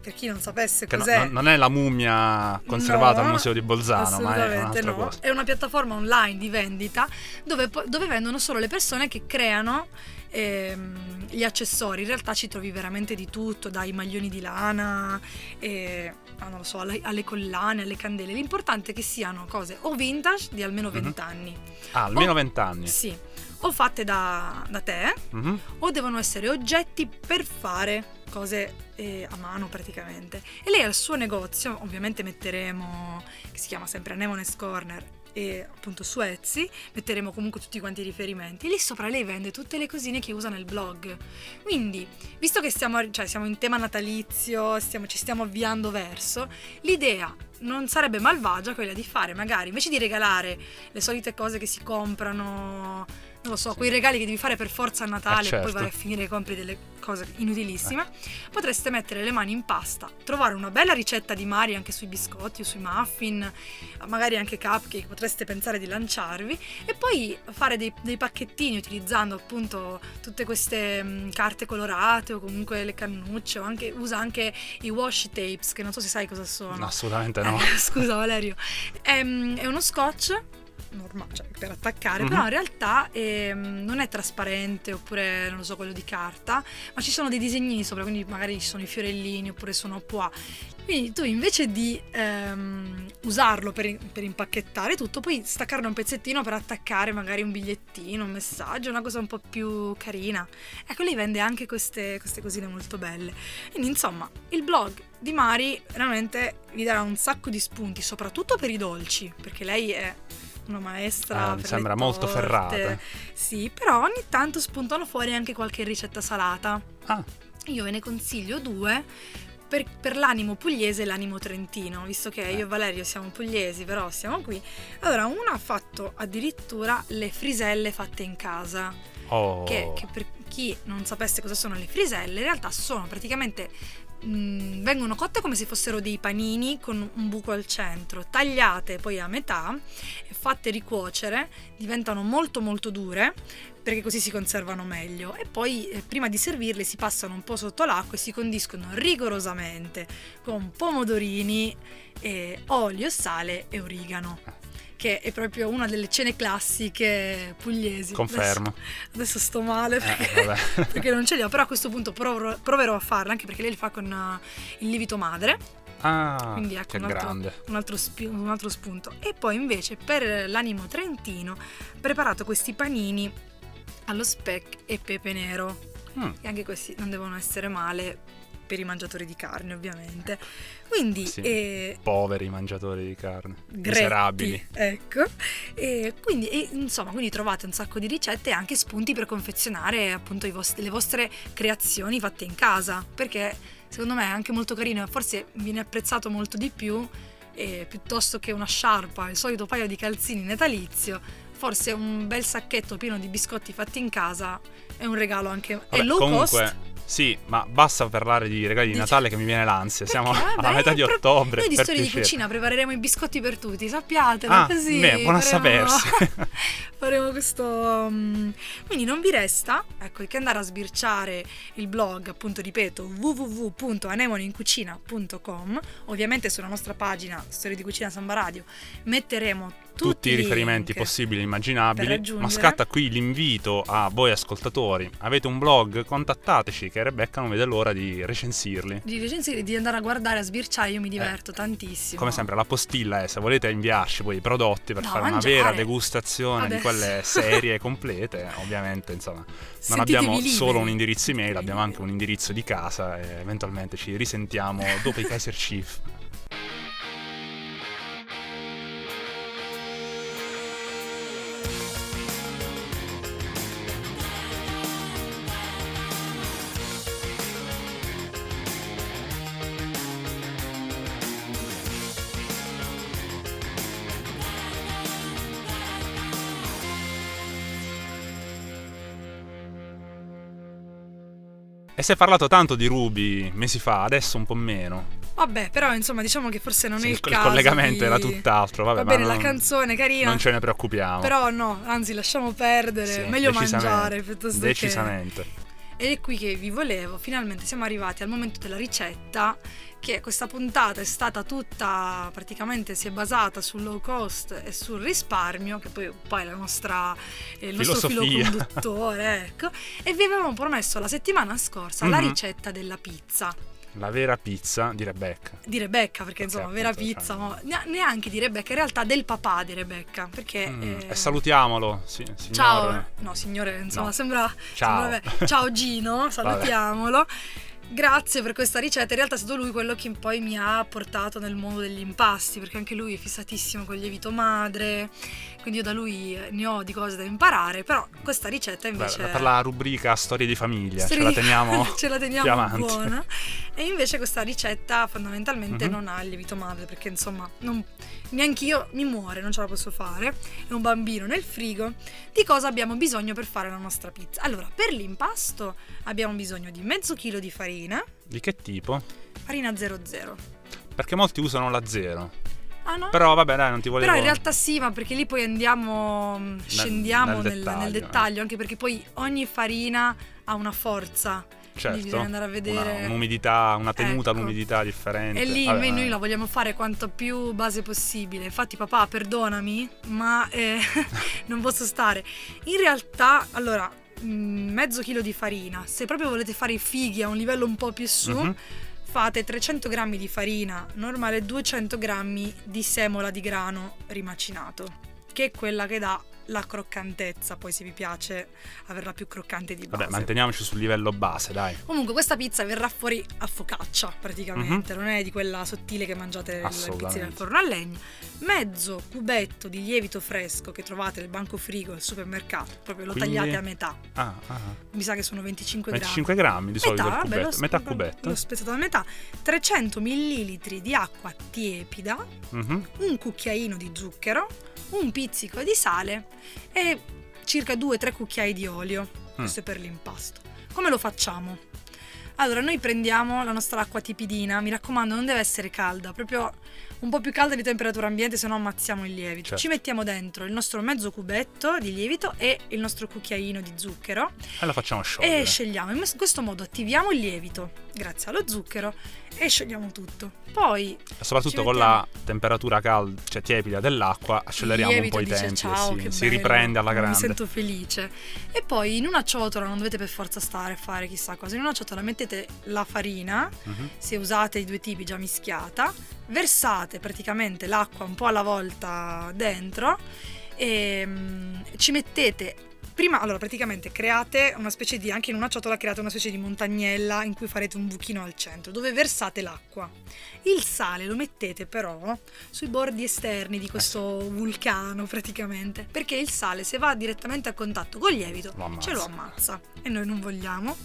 per chi non sapesse
Che no-
cos'è...
non è la mummia conservata
No,
al museo di Bolzano, ma è
assolutamente
un'altra
no.
cosa.
È una piattaforma online di vendita dove, dove vendono solo le persone che creano ehm, gli accessori. In realtà ci trovi veramente di tutto, dai maglioni di lana, e, ah, non lo so, alle, alle collane, alle candele. L'importante è che siano cose o vintage di almeno
Mhm.
20 anni.
Ah, almeno
Oh,
vent'anni.
Sì. O fatte da, da te,
Mhm.
o devono essere oggetti per fare cose eh, a mano praticamente. E lei al suo negozio, ovviamente metteremo, che si chiama sempre Anemones Corner, e appunto su Etsy metteremo comunque tutti quanti i riferimenti. Lì sopra lei vende tutte le cosine che usa nel blog. Quindi, visto che stiamo, cioè, siamo in tema natalizio, stiamo- ci stiamo avviando verso, l'idea non sarebbe malvagia quella di fare magari invece di regalare le solite cose che si comprano, non lo so,
Sì.
quei regali che devi fare per forza a Natale
Eh,
e poi
certo.
vai a finire e compri delle cose inutilissime, potreste mettere le mani in pasta, trovare una bella ricetta di Mari anche sui biscotti o sui muffin, magari anche cupcake, potreste pensare di lanciarvi e poi fare dei, dei pacchettini utilizzando appunto tutte queste mh, carte colorate o comunque le cannucce o anche, usa anche i washi tapes che non so se sai cosa sono.
No, assolutamente no.
Eh, scusa Valerio. È, è uno scotch normale, cioè per attaccare,
Mhm.
però in realtà ehm, non è trasparente oppure non lo so, quello di carta, ma ci sono dei disegnini sopra, quindi magari ci sono i fiorellini oppure sono pois. Quindi tu invece di ehm, usarlo per, per impacchettare tutto, puoi staccarne un pezzettino per attaccare magari un bigliettino, un messaggio, una cosa un po' più carina. Ecco, lei vende anche queste, queste cosine molto belle. Quindi insomma, il blog di Mari veramente vi darà un sacco di spunti, soprattutto per i dolci, perché lei è una maestra.
Eh,
per
mi sembra molto
torte.
ferrata.
Sì, però ogni tanto spuntano fuori anche qualche ricetta salata.
Ah,
Io ve ne consiglio due. Per, per l'animo pugliese e l'animo trentino, visto che io e Valerio siamo pugliesi, però siamo qui. Allora, una ha fatto addirittura le friselle fatte in casa
oh.
che, che per chi non sapesse cosa sono le friselle, in realtà sono praticamente mm, vengono cotte come se fossero dei panini con un buco al centro, tagliate poi a metà e fatte ricuocere, diventano molto molto dure perché così si conservano meglio. E poi eh, prima di servirle si passano un po' sotto l'acqua e si condiscono rigorosamente con pomodorini, e olio, sale e origano che è proprio una delle cene classiche pugliesi.
Confermo.
Adesso, adesso sto male
Eh,
perché,
vabbè.
perché non ce li ho, però a questo punto proverò, proverò a farla, anche perché lei li fa con uh, il lievito madre,
Ah,
quindi ecco un altro, un, altro spi- un altro spunto. E poi invece per l'animo trentino ho preparato questi panini allo speck e pepe nero,
Mm,
e anche questi non devono essere male per i mangiatori di carne ovviamente. Quindi
Sì.
eh,
poveri mangiatori di carne.
Gretti,
Miserabili.
Ecco. E quindi, e, insomma, quindi trovate un sacco di ricette e anche spunti per confezionare appunto i vostri- le vostre creazioni fatte in casa. Perché secondo me è anche molto carino e forse viene apprezzato molto di più. eh, piuttosto che una sciarpa, il solito paio di calzini natalizio, forse un bel sacchetto pieno di biscotti fatti in casa è un regalo anche. è
Vabbè,
low
comunque,
cost.
Sì, ma basta parlare di regali di Natale che mi viene l'ansia. Siamo
Perché?
alla
Vabbè,
metà di
pro-
ottobre.
Noi di storie di cucina prepareremo i biscotti per tutti, sappiatelo
Ah,
così.
beh, buono a
faremo-
sapersi.
faremo questo. mm, Quindi non vi resta ecco, che andare a sbirciare il blog, appunto, ripeto, www.anemonincucina.com. Ovviamente sulla nostra pagina Storie di Cucina Samba Radio metteremo tutti,
tutti i riferimenti possibili e immaginabili. Ma scatta qui l'invito a voi ascoltatori. Avete un blog? Contattateci che Rebecca non vede l'ora di recensirli.
Di recensire, di andare a guardare, a sbirciare, io mi diverto tantissimo.
Eh, Come sempre la postilla è se volete inviarci poi i prodotti per
No,
fare una
mangiare.
vera degustazione di
Adesso.
quelle serie complete, ovviamente insomma non
Sentitevi
abbiamo
liberi.
solo un indirizzo email, abbiamo anche un indirizzo di casa e eventualmente ci risentiamo dopo i Kaiser Chief. E si è parlato tanto di Ruby mesi fa, adesso un po' meno.
Vabbè, però insomma, diciamo che forse non
Sì,
è il
il
caso.
collegamento
di-
era tutt'altro, vabbè,
Va bene,
non-
la canzone carina.
Non ce ne preoccupiamo.
Però no, anzi, lasciamo perdere.
Sì,
Meglio mangiare piuttosto
Decisamente.
che. Ed è qui che vi volevo. Finalmente siamo arrivati al momento della ricetta. Che questa puntata è stata tutta praticamente si è basata sul low cost e sul risparmio, che poi, poi è la nostra, è il nostro filo conduttore, ecco. E vi avevamo promesso la settimana scorsa la
Mhm.
ricetta della pizza
La vera pizza di Rebecca.
di Rebecca, perché
Perché
insomma, vera pizza,
cioè-
ma ne- neanche di Rebecca, in realtà del papà di Rebecca, perché...
Mm,
eh,
E salutiamolo, sì, signor.
Ciao, no signore, insomma,
No.
sembra...
Ciao.
sembra- vabbè. Ciao Gino, salutiamolo. Grazie per questa ricetta, in realtà è stato lui quello che poi mi ha portato nel mondo degli impasti, perché anche lui è fissatissimo con il lievito madre, quindi io da lui ne ho di cose da imparare, però questa ricetta
Beh,
invece...
per la rubrica storie di famiglia,
Storie
ce la teniamo
ce la teniamo buona. E invece questa ricetta fondamentalmente
Mhm.
non ha il lievito madre perché insomma non, neanche io mi muore, non ce la posso fare. È un bambino nel frigo. Di cosa abbiamo bisogno per fare la nostra pizza? Allora, per l'impasto abbiamo bisogno di mezzo chilo di farina,
Di che tipo?
farina 00.
Perché molti usano la zero.
Ah no?
Però vabbè, dai, non ti volevo.
Però in realtà sì, ma perché lì poi andiamo, mm, scendiamo
nel
nel, nel
dettaglio,
dettaglio,
eh.
anche perché poi ogni farina ha una forza.
certo,
quindi bisogna andare a vedere-
una- un'umidità, una tenuta
Ecco.
all'umidità differente.
E lì
Vabbè,
noi, la vogliamo fare quanto più base possibile. Infatti, papà, perdonami, ma eh, non posso stare. In realtà, allora, mezzo chilo di farina. Se proprio volete fare i fighi a un livello un po' più su,
Mhm.
fate 300 grammi di farina normale e 200 grammi di semola di grano rimacinato, che è quella che dà la croccantezza. Poi, se vi piace averla più croccante di base.
Vabbè, manteniamoci sul livello base, dai.
Comunque questa pizza verrà fuori a focaccia praticamente, non è di quella sottile che mangiate al
Mhm. Assolutamente.
forno a legna. Mezzo cubetto di lievito fresco che trovate nel banco frigo al supermercato, proprio lo
Quindi-
tagliate a metà.
Ah, ah.
Mi sa che sono 25,
25 grammi di solito
vabbè,
cubetto.
l'ho-
Metà cubetto.
L'ho spezzato a metà. 300 ml di acqua tiepida,
Mhm.
un cucchiaino di zucchero, un pizzico di sale e circa 2-3 cucchiai di olio.
Mm.
Questo è per l'impasto. Come lo facciamo? Allora, noi prendiamo la nostra acqua tipidina, mi raccomando, non deve essere calda, proprio un po' più calda di temperatura ambiente, se no ammazziamo il lievito.
Certo.
Ci mettiamo dentro il nostro mezzo cubetto di lievito e il nostro cucchiaino di zucchero
E lo facciamo sciogliere.
e scegliamo. In questo modo attiviamo il lievito grazie allo zucchero e sciogliamo tutto. Poi
E soprattutto con la temperatura calda, cioè tiepida dell'acqua, acceleriamo un po' i
dice
tempi.
ciao,
si,
che
si
bello,
riprende alla grande.
Mi sento felice. E poi in una ciotola non dovete per forza stare a fare chissà cosa. In una ciotola mettete la farina,
Mhm.
se usate i due tipi già mischiata, versate praticamente l'acqua un po' alla volta dentro e mm, ci mettete prima allora praticamente create una specie di anche in una ciotola create una specie di montagnella in cui farete un buchino al centro dove versate l'acqua. Il sale lo mettete però sui bordi esterni di questo vulcano praticamente perché il sale se va direttamente a contatto col lievito ce lo ammazza e noi non vogliamo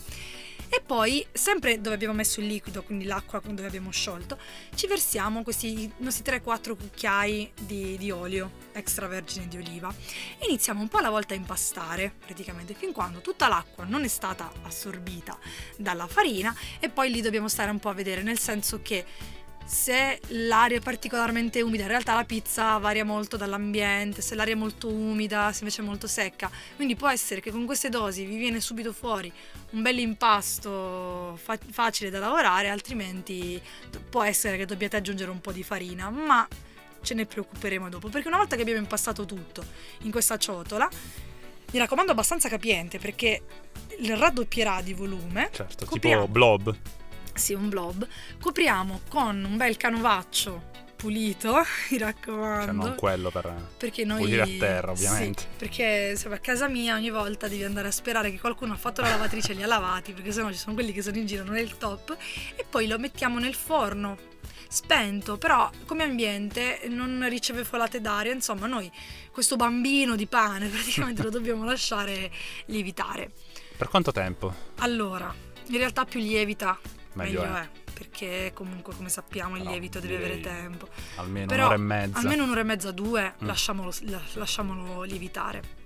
e poi, sempre dove abbiamo messo il liquido, quindi l'acqua dove abbiamo sciolto, ci versiamo questi nostri 3-4 cucchiai di, di olio extravergine di oliva. E iniziamo un po' alla volta a impastare, praticamente, fin quando tutta l'acqua non è stata assorbita dalla farina e poi lì dobbiamo stare un po' a vedere, nel senso che se l'aria è particolarmente umida, in realtà la pizza varia molto dall'ambiente, se l'aria è molto umida, se invece è molto secca. Quindi può essere che con queste dosi vi viene subito fuori un bel impasto fa- facile da lavorare, altrimenti può essere che dobbiate aggiungere un po' di farina, ma ce ne preoccuperemo dopo, perché una volta che abbiamo impastato tutto in questa ciotola, mi raccomando abbastanza capiente perché raddoppierà di volume.
Certo,
Copriamo.
tipo blob.
Sì, un blob. Copriamo con un bel canovaccio pulito, mi raccomando.
Cioè non quello per...
Perché noi
Pulire a terra, ovviamente.
Sì, perché insomma, a casa mia ogni volta devi andare a sperare che qualcuno ha fatto la lavatrice e li ha lavati, perché sennò ci sono quelli che sono in giro, non è il top. E poi lo mettiamo nel forno spento, però come ambiente non riceve folate d'aria, insomma, noi questo bambino di pane praticamente lo dobbiamo lasciare lievitare.
Per quanto tempo?
Allora, in realtà più lievita
Meglio,
meglio
è.
è, perché comunque come sappiamo il
No,
lievito deve avere tempo.
Almeno
Però
un'ora e mezza.
Almeno un'ora e mezza, due,
Mm.
lasciamolo, la- lasciamolo lievitare.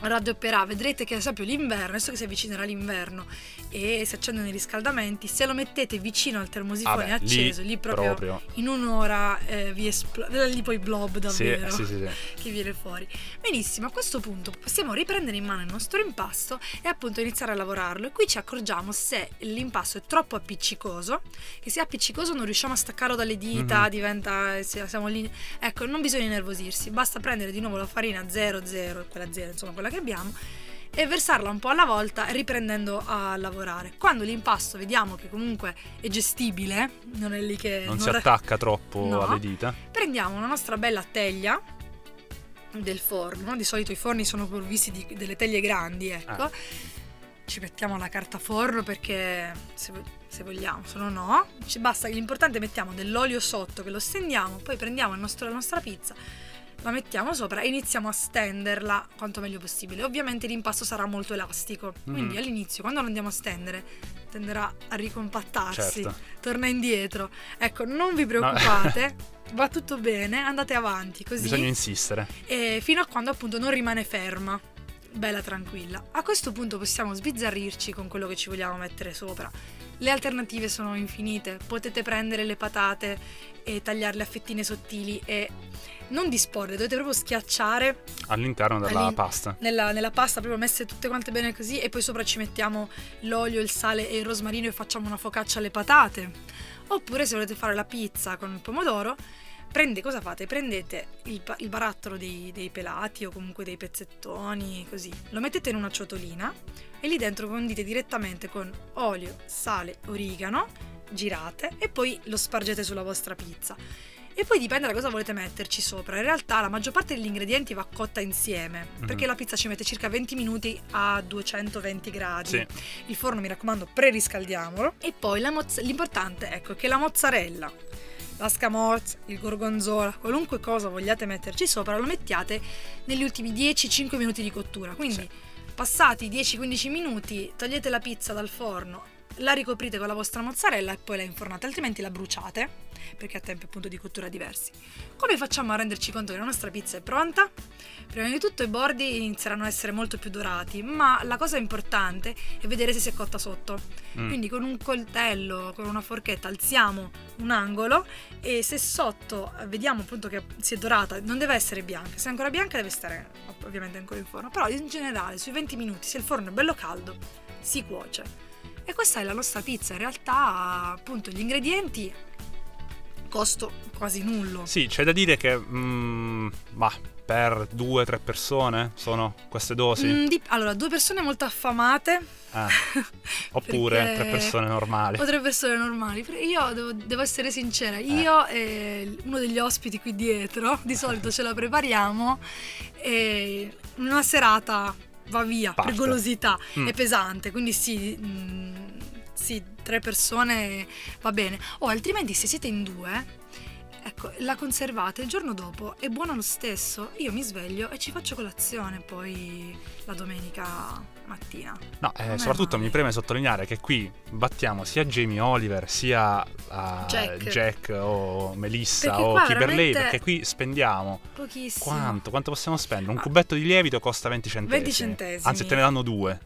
Raddoppierà, vedrete che ad esempio l'inverno, adesso che si avvicinerà l'inverno e si accendono i riscaldamenti, se lo mettete vicino al termosifone
Vabbè,
acceso, lì, proprio,
proprio.
in un'ora eh, vi esplode, lì poi blob davvero
sì, sì, sì.
che viene fuori. Benissimo, a questo punto possiamo riprendere in mano il nostro impasto e appunto iniziare a lavorarlo. E qui ci accorgiamo se l'impasto è troppo appiccicoso, che se è appiccicoso non riusciamo a staccarlo dalle dita,
Mhm.
diventa, siamo lì. Ecco, non bisogna nervosirsi, basta prendere di nuovo la farina 00, quella 0, insomma quella che abbiamo, e versarla un po' alla volta riprendendo a lavorare. Quando l'impasto vediamo che comunque è gestibile, non è lì che...
Non si
ra-
attacca troppo
No.
alle dita.
prendiamo una nostra bella teglia del forno, di solito i forni sono provvisti di delle teglie grandi, ecco.
Ah.
Ci mettiamo la carta forno perché se, se vogliamo, se no no. Ci basta, l'importante è mettiamo dell'olio sotto che lo stendiamo, poi prendiamo nostro- la nostra pizza, la mettiamo sopra e iniziamo a stenderla quanto meglio possibile. Ovviamente l'impasto sarà molto elastico, quindi
Mhm.
all'inizio quando lo andiamo a stendere tenderà a ricompattarsi,
Certo.
torna indietro. Ecco, non vi preoccupate, va tutto bene, andate avanti così
Bisogna insistere.
e fino a quando appunto non rimane ferma, bella tranquilla. A questo punto possiamo sbizzarrirci con quello che ci vogliamo mettere sopra. Le alternative sono infinite, potete prendere le patate e tagliarle a fettine sottili e non disporre, dovete proprio schiacciare
All'interno della
All'in-
pasta.
nella, nella pasta, proprio messe tutte quante bene così e poi sopra ci mettiamo l'olio, il sale e il rosmarino e facciamo una focaccia alle patate. Oppure se volete fare la pizza con il pomodoro, prende, cosa fate? Prendete il, il barattolo dei, dei pelati o comunque dei pezzettoni, così, lo mettete in una ciotolina e lì dentro condite direttamente con olio, sale, origano, girate e poi lo spargete sulla vostra pizza. E poi dipende da cosa volete metterci sopra. In realtà la maggior parte degli ingredienti va cotta insieme,
Mhm.
perché la pizza ci mette circa 20 minuti a 220 gradi.
Sì.
Il forno, mi raccomando, preriscaldiamolo. E poi la mozz- l'importante ecco, è che la mozzarella, la scamorza, il gorgonzola, qualunque cosa vogliate metterci sopra, lo mettiate negli ultimi 10-5 minuti di cottura. Quindi
Sì.
passati 10-15 minuti, togliete la pizza dal forno la ricoprite con la vostra mozzarella e poi la infornate, altrimenti la bruciate perché ha tempi appunto di cottura diversi. Come facciamo a renderci conto che la nostra pizza è pronta? Prima di tutto i bordi inizieranno a essere molto più dorati, ma la cosa importante è vedere se si è cotta sotto.
Mm.
Quindi con un coltello, con una forchetta alziamo un angolo e se sotto eh, vediamo appunto che si è dorata, non deve essere bianca, se è ancora bianca deve stare ov- ovviamente ancora in forno, però in generale sui 20 minuti se il forno è bello caldo si cuoce. E questa è la nostra pizza, in realtà appunto gli ingredienti costo quasi nullo.
Sì, c'è da dire che, mm, per due o tre persone sono queste dosi?
Mm, dip- allora, due persone molto affamate
Eh. Oppure tre persone normali?
o tre persone normali. Io devo, devo essere sincera, io e uno degli ospiti qui dietro, di solito ce la prepariamo e una serata va via per
Parte.
golosità,
Mm.
è pesante, quindi sì, mm, sì, tre persone va bene. O altrimenti se siete in due, ecco, la conservate il giorno dopo, è buono lo stesso. Io mi sveglio e ci faccio colazione poi la domenica mattina.
No, eh, soprattutto
male.
mi preme sottolineare che qui battiamo sia Jamie Oliver sia uh,
Jack.
Jack o Melissa
Perché
o Kimberley perché qui spendiamo
Pochissimo.
quanto? Quanto possiamo spendere? Un
Ah.
cubetto di lievito costa 20 centesimi.
20 centesimi.
Anzi, te ne danno due.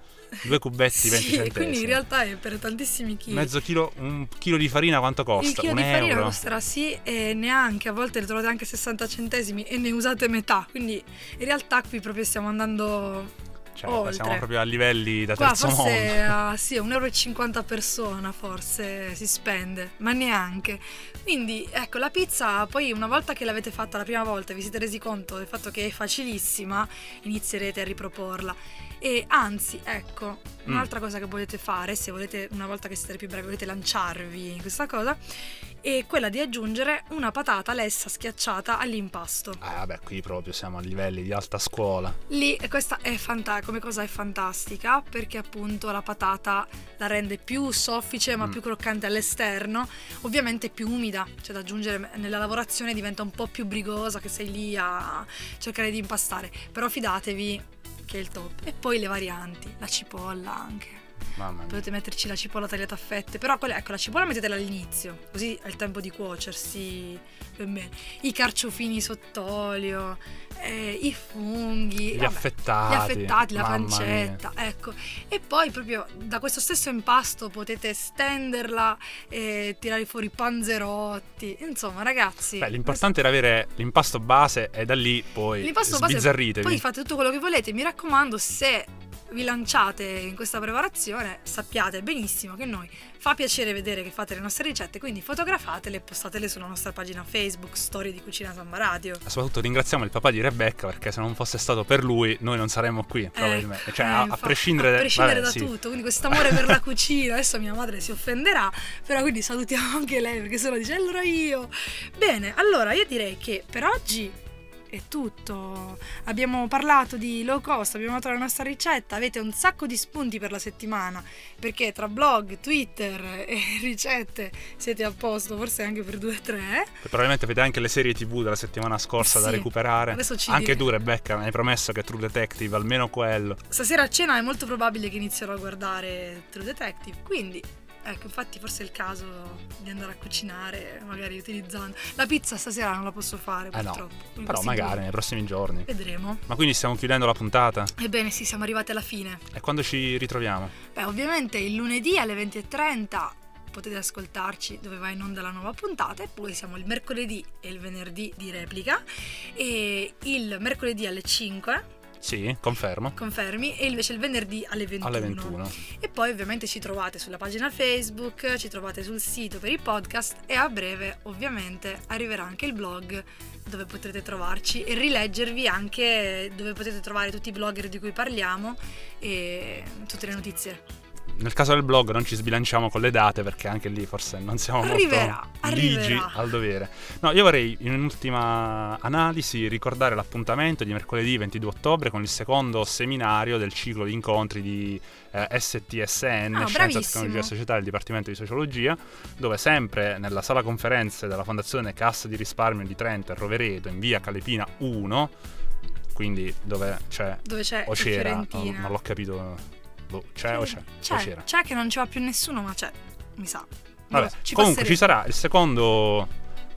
Due cubetti, 20
Sì,
centesimi.
quindi in realtà è per tantissimi chili.
Mezzo chilo, un chilo di farina quanto costa?
il chilo
un
di farina
euro?
costerà sì e neanche, a volte le trovate anche 60 centesimi e ne usate metà, quindi in realtà qui proprio stiamo andando
Cioè,
oltre.
siamo proprio a livelli da
Qua
terzo
forse
mondo.
ah, sì, 1,50 euro a persona forse si spende, ma neanche. Quindi ecco, la pizza poi una volta che l'avete fatta la prima volta e vi siete resi conto del fatto che è facilissima, inizierete a riproporla. E anzi, ecco, un'altra cosa che potete fare, se volete, una volta che siete più bravi, volete lanciarvi in questa cosa, è quella di aggiungere una patata lessa schiacciata all'impasto.
Ah, vabbè, qui proprio siamo a livelli di alta scuola.
Lì questa è fanta- come cosa è fantastica perché appunto la patata la rende più soffice ma
Mm.
più croccante all'esterno, ovviamente più umida, cioè da aggiungere nella lavorazione diventa un po' più brigosa che sei lì a cercare di impastare, però fidatevi che è il top. E poi le varianti, la cipolla anche.
Mamma mia.
Potete metterci la cipolla tagliata a fette, però quella- ecco la cipolla mettetela all'inizio, così ha il tempo di cuocersi ben bene. I carciofini sott'olio, eh, i funghi,
Gli
vabbè,
affettati.
gli affettati, la
mamma mia.
pancetta, ecco. E poi proprio da questo stesso impasto potete stenderla e tirare fuori i panzerotti. Insomma, ragazzi,
Beh, l'importante era avere l'impasto base e da lì poi
L'impasto base,
sbizzarritevi.
Poi fate tutto quello che volete. Mi raccomando, se vi lanciate in questa preparazione, sappiate benissimo che noi fa piacere vedere che fate le nostre ricette, quindi fotografatele e postatele sulla nostra pagina Facebook, Storie di Cucina Samba Radio.
Soprattutto ringraziamo il papà di Rebecca perché se non fosse stato per lui noi non saremmo qui probabilmente.
Ecco,
Cioè,
eh,
a, a
infatti,
prescindere,
a prescindere
vabbè,
da
sì.
tutto, quindi questo amore per la cucina, adesso mia madre si offenderà, però quindi salutiamo anche lei perché se no dice allora io. Bene, allora io direi che per oggi è tutto. Abbiamo parlato di low cost, abbiamo dato la nostra ricetta, avete un sacco di spunti per la settimana, perché tra blog, Twitter e ricette siete a posto, forse anche per due o tre.
Probabilmente avete anche le serie tv della settimana scorsa da
Sì,
recuperare.
adesso ci
Anche
dire-
tu Rebecca mi hai promesso che True Detective, almeno quello.
Stasera a cena è molto probabile che inizierò a guardare True Detective, quindi ecco, infatti forse è il caso di andare a cucinare, magari utilizzando... La pizza stasera non la posso fare
Eh no,
purtroppo. in
Però magari
giorni.
nei prossimi giorni.
Vedremo.
Ma quindi stiamo chiudendo la puntata?
Ebbene sì, siamo arrivati alla fine.
E quando ci ritroviamo?
Beh, ovviamente il lunedì alle 20.30 potete ascoltarci dove va in onda la nuova puntata e poi siamo il mercoledì e il venerdì di replica e il mercoledì alle 5
Sì, confermo.
confermi e invece il venerdì alle 21.
Alle 21.
E poi ovviamente ci trovate sulla pagina Facebook, ci trovate sul sito per i podcast e a breve ovviamente arriverà anche il blog dove potrete trovarci e rileggervi anche dove potete trovare tutti i blogger di cui parliamo e tutte le notizie.
Nel caso del blog non ci sbilanciamo con le date perché anche lì forse non siamo
Arriverà,
molto ligi al dovere. No, io vorrei in un'ultima analisi ricordare l'appuntamento di mercoledì 22 ottobre con il secondo seminario del ciclo di incontri di eh, STSN,
Ah,
Scienza. Tecnologia e Società del Dipartimento di Sociologia, dove sempre nella sala conferenze della Fondazione Cassa di Risparmio di Trento e Rovereto in via Calepina 1, quindi dove c'è
Dove c'è
o c'era, non l'ho capito Boh, c'è o c'è? O
C'è,
c'era?
c'è che non ci va più nessuno, ma c'è, mi sa.
Vabbè,
ci
comunque
passeremo.
ci sarà il secondo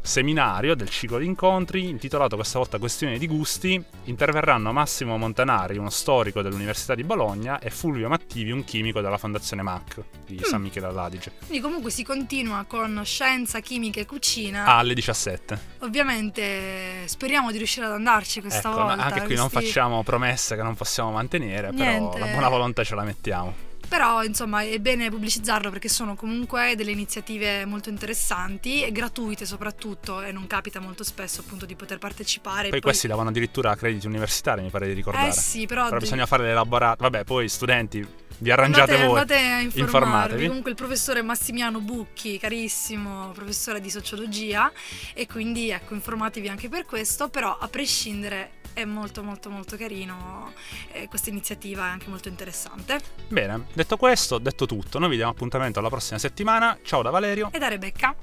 seminario del ciclo di incontri intitolato questa volta Questione di gusti. Interverranno Massimo Montanari, uno storico dell'Università di Bologna, e Fulvio Mattivi, un chimico della Fondazione MAC di
Mm.
San Michele all'Adige,
Quindi comunque si continua con scienza, chimica e cucina.
alle 17.
Ovviamente speriamo di riuscire ad andarci questa
ecco,
volta.
anche qui non
questi-
facciamo promesse che non possiamo mantenere,
Niente.
però la buona volontà ce la mettiamo.
Però insomma è bene pubblicizzarlo perché sono comunque delle iniziative molto interessanti e gratuite soprattutto e non capita molto spesso appunto di poter partecipare.
Poi questi davano addirittura crediti universitari, mi pare di ricordare.
Eh sì, però...
Però
de-
bisogna fare l'elaborato. Vabbè, poi studenti, vi arrangiate
andate,
voi.
andate a informarvi.
informatevi.
Comunque il professore Massimiano Bucchi, carissimo professore di sociologia, e quindi ecco, informatevi anche per questo, però a prescindere è molto molto molto carino, eh, questa iniziativa è anche molto interessante.
Bene, detto questo, detto tutto, noi vi diamo appuntamento alla prossima settimana. Ciao da Valerio.
E da Rebecca.